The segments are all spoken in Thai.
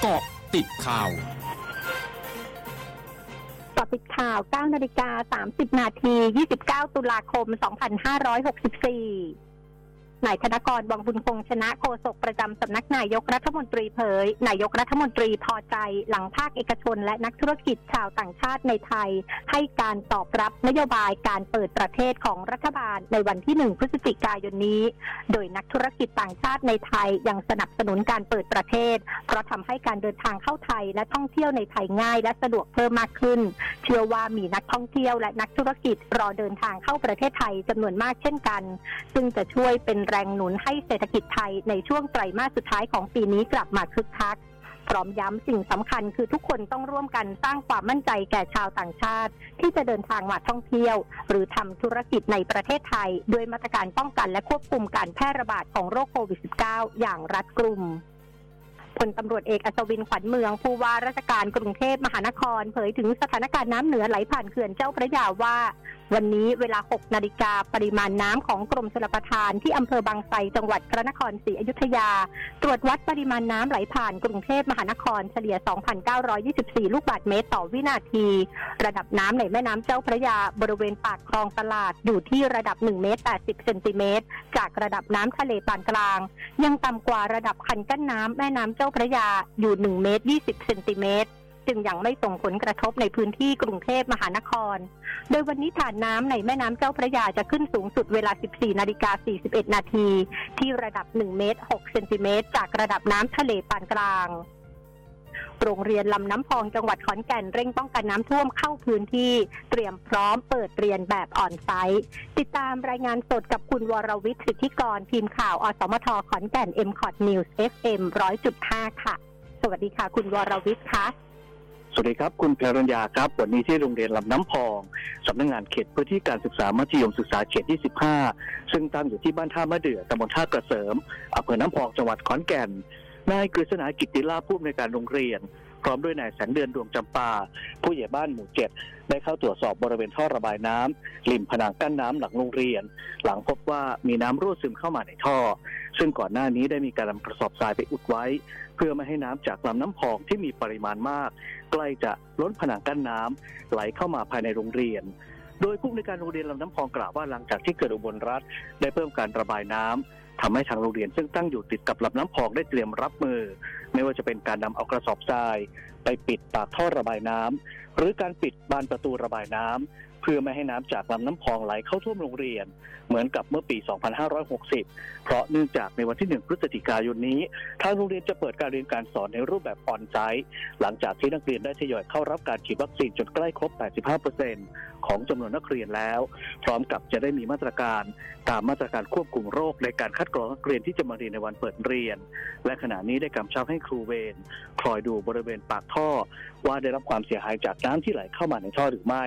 เกาะติดข่าวกาะติดข่าว 9 นาฬิกา 30 นาที 29 ตุลาคม 2564 นายธนกรวังบุญคงชนะโฆษกประจำสำนักนายกรัฐมนตรีเผย นายกรัฐมนตรีพอใจ หลังภาคเอกชน และนักธุรกิจชาวต่างชาติในไทย ให้การตอบรับนโยบายการเปิดประเทศของรัฐบาลในวันที่ 1 พฤศจิกายนนี้ โดยนักธุรกิจต่างชาติในไทยยังสนับสนุนการเปิดประเทศ เพราะทำให้การเดินทางเข้าไทยและท่องเที่ยวในไทยง่าย และสะดวกเพิ่มมากขึ้น เชื่อว่ามีนักท่องเที่ยวและนักธุรกิจรอเดินทางเข้าประเทศไทยจำนวนมากเช่นกัน ซึ่งจะช่วยเป็นแรงหนุนให้เศรษฐกิจไทยในช่วงไตรมาสสุดท้ายของปีนี้กลับมาคึกคัก พร้อมย้ำสิ่งสำคัญคือทุกคนต้องร่วมกันสร้างความมั่นใจแก่ชาวต่างชาติ ที่จะเดินทางมาท่องเที่ยว หรือทำธุรกิจในประเทศไทย ด้วยมาตรการป้องกันและควบคุมการแพร่ระบาดของโรคโควิด -19 อย่างรัดกุมพลตำรวจเอกอัศวินขวัญเมืองผู้ว่าราชการกรุงเทพมหานคร เผยถึงสถานการณ์น้ำเหนือไหลผ่านเขื่อนเจ้าพระยาว่า วันนี้เวลา 6 นาฬิกาปริมาณน้ำของกรมชลประทานที่อำเภอบางไทรจังหวัดพระนครศรีอยุธยา ตรวจวัดปริมาณน้ำไหลผ่านกรุงเทพมหานครเฉลี่ย 2,924 ลูกบาศก์เมตรต่อวินาที ระดับน้ำในแม่น้ำเจ้าพระยาบริเวณปากคลองตลาดอยู่ที่ระดับ 1 เมตร 80 เซนติเมตร จากระดับน้ำทะเลปานกลาง ยังต่ำกว่าระดับคันกั้นน้ำแม่น้ำเจ้าพระยาอยู่ 1 เมตร 20 เซนติเมตร จึงยังไม่ส่งผลกระทบในพื้นที่กรุงเทพมหานคร โดยวันนี้ฐานน้ำในแม่น้ำเจ้าพระยาจะขึ้นสูงสุดเวลา 14 นาฬิกา 41 นาที ที่ระดับ 1 เมตร 6 เซนติเมตร จากระดับน้ำทะเลปานกลางโรงเรียนลำน้ำพองจังหวัดขอนแก่นเร่งป้องกันน้ำท่วมเข้าพื้นที่เตรียมพร้อมเปิดเรียนแบบออนไซต์ติดตามรายงานสดกับคุณวรวิทย์สิทธิกร ทีมข่าว อสมทขอนแก่น m c o t News FM 100.5 ค่ะ สวัสดีค่ะ คุณวรวิทย์ค่ะ สวัสดีครับ คุณเพรัญญาครับ วันนี้ที่โรงเรียนลำน้ำพองสำนักงงานเขตพื้นที่การศึกษามัธยมศึกษาเขตที่ 15 ซึ่งตั้งอยู่ที่บ้านท่ามะเดื่อตำบลท่ากระเสริมอำเภอน้ำพองจังหวัดขอนแก่นนายกฤษณากิติลาผู้อำนวยการโรงเรียน พร้อมด้วยนายแสงเดือนดวงจำปา ผู้ใหญ่บ้านหมู่เจ็ดได้เข้าตรวจสอบบริเวณท่อระบายน้ำริมผนังกั้นน้ำหลังโรงเรียน หลังพบว่ามีน้ำรั่วซึมเข้ามาในท่อ ซึ่งก่อนหน้านี้ได้มีการนำกระสอบทรายไปอุดไว้ เพื่อไม่ให้น้ำจากลำน้ำพองที่มีปริมาณมาก ใกล้จะล้นผนังกั้นน้ำไหลเข้ามาภายในโรงเรียน โดยผู้ในการโรงเรียนลำน้ำพองกล่าวว่าหลังจากที่เกิดอุบลรัฐได้เพิ่มการระบายน้ำทำให้ทางโรงเรียนซึ่งตั้งอยู่ติดกับลำน้ำพองได้เตรียมรับมือ ไม่ว่าจะเป็นการนำเอากระสอบทราย ไปปิดปากท่อระบายน้ำหรือการปิดบานประตูระบายน้ำ เพื่อไม่ให้น้ำจากลำน้ำพองไหลเข้าท่วมโรงเรียน เหมือนกับเมื่อปี 2560 เพราะเนื่องจากในวันที่ 1 พฤศจิกายนนี้ ทางโรงเรียนจะเปิดการเรียนการสอนในรูปแบบออนไซต์หลังจากที่นักเรียนได้ทยอยเข้ารับการฉีดวัคซีนจนใกล้ครบ 85%ของจำนวนนักเรียนแล้ว พร้อมกับจะได้มีมาตรการตามมาตรการควบคุมโรคในการคัดกรองนักเรียนที่จะมาเรียนในวันเปิดเรียน และขณะนี้ได้กำชับให้ครูเวรคอยดูบริเวณปากท่อ ว่าได้รับความเสียหายจากน้ำที่ไหลเข้ามาในท่อหรือไม่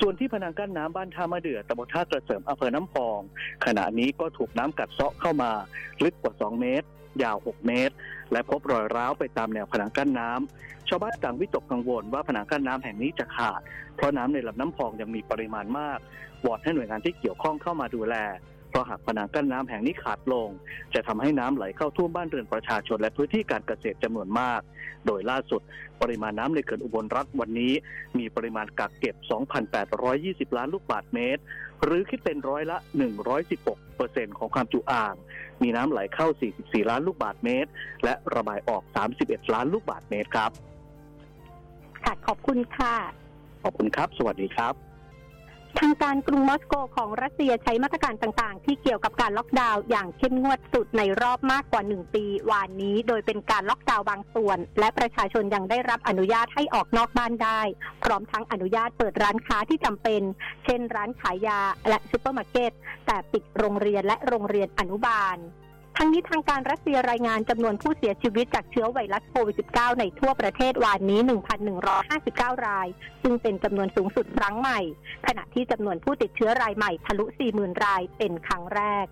ส่วนที่พนังกั้นน้ำบ้านท่ามะเดือตำบลท่ากระเสริมอำเภอน้ำพอง ขณะนี้ก็ถูกน้ำกัดเซาะเข้ามา ลึกกว่า 2 เมตร ยาว 6 เมตร และพบรอยร้าวไปตามแนวผนังกั้นน้ำชาวบ้านต่างวิตกกังวลว่าผนังกั้นน้ำแห่งนี้จะขาด เพราะน้ำในลำน้ำพองยังมีปริมาณมากวอนให้หน่วยงานที่เกี่ยวข้องเข้ามาดูแล เพราะหากผนังกั้นน้ำแห่งนี้ขาดลง จะทำให้น้ำไหลเข้าท่วมบ้านเรือนประชาชนและพื้นที่การเกษตรจำนวนมาก โดยล่าสุด ปริมาณน้ำในเขื่อนอุบลรัฐวันนี้ มีปริมาณกักเก็บ 2,820 ล้านลูกบาศก์เมตร หรือคิดเป็นร้อยละ 116เปอร์เซ็นของความจุอ่าง มีน้ำไหลเข้า 44 ล้านลูกบาศก์เมตร และระบายออก 31 ล้านลูกบาศก์เมตรครับ ค่ะ ขอบคุณค่ะ ขอบคุณครับ สวัสดีครับ ทางการกรุงมอสโกของรัสเซียใช้มาตรการต่างๆ ที่เกี่ยวกับการล็อกดาวน์อย่างเข้มงวดสุดในรอบมากกว่าหนึ่งปีวานนี้ โดยเป็นการล็อกดาวน์บางส่วน และประชาชนยังได้รับอนุญาตให้ออกนอกบ้านได้ พร้อมทั้งอนุญาตเปิดร้านค้าที่จำเป็น เช่น ร้านขายยาและซูเปอร์มาร์เก็ตแต่ปิดโรงเรียนและโรงเรียนอนุบาล ทั้งนี้ทางการรัสเซียรายงานจำนวนผู้เสียชีวิตจากเชื้อไวรัสโควิด -19 ในทั่วประเทศวานนี้ 1,159 ราย ซึ่งเป็นจำนวนสูงสุดครั้งใหม่ ขณะที่จำนวนผู้ติดเชื้อรายใหม่ทะลุ 40,000 รายเป็นครั้งแรก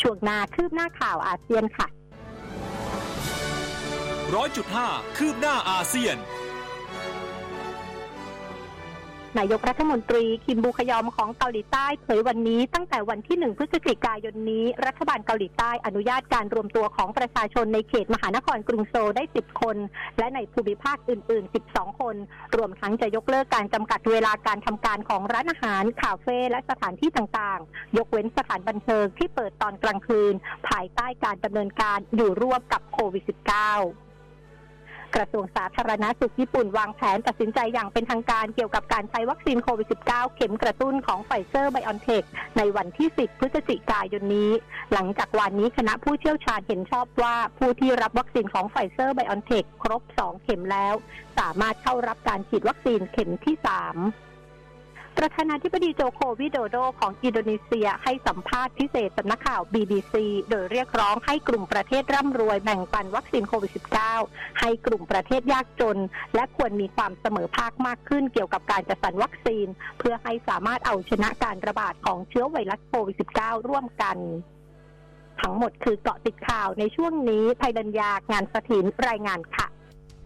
ช่วงหน้าคืบหน้าข่าวอาเซียนค่ะร้อยจุดห้าคืบหน้าอาเซียน นายกรัฐมนตรีคิมบูคยอมของเกาหลีใต้เผยวันนี้ตั้งแต่วันที่ 1 พฤศจิกายนนี้ รัฐบาลเกาหลีใต้อนุญาตการรวมตัวของประชาชนในเขตมหานครกรุงโซลได้ 10 คน และในภูมิภาคอื่น ๆ 12 คน รวมทั้งจะยกเลิกการจำกัดเวลาการทำการของร้านอาหาร คาเฟ่และสถานที่ต่างๆ ยกเว้นสถานบันเทิงที่เปิดตอนกลางคืน ภายใต้การดำเนินการอยู่ร่วมกับโควิด -19 กระทรวงสาธารณาสุขญี่ปุ่นวางแผนตัดสินใจอย่างเป็นทางการเกี่ยวกับการใช้วัคซีนโควิด -19 เข็มกระตุ้นของไฟเซอร์ไบออนเทคในวันที่ 10 พฤศจิกายนนี้ หลังจากวันนี้คณะผู้เชี่ยวชาญเห็นชอบว่าผู้ที่รับวัคซีนของไฟเซอร์ไบออนเทคครบ 2 เข็มแล้ว สามารถเข้ารับการฉีดวัคซีนเข็มที่ 3 ประธานาธิบดีโจโก วิโดโดของอินโดนีเซียให้สัมภาษณ์พิเศษสำนักข่าว BBC โดยเรียกร้องให้กลุ่มประเทศร่ำรวยแบ่งปันวัคซีนโควิด -19 ให้กลุ่มประเทศยากจน และควรมีความเสมอภาคมากขึ้นเกี่ยวกับการจัดสรรวัคซีน เพื่อให้สามารถเอาชนะการระบาดของเชื้อไวรัสโควิด -19 ร่วมกันทั้งหมดคือเกาะติดข่าวในช่วงนี้ภัยดัญญางานสถินรายงานค่ะ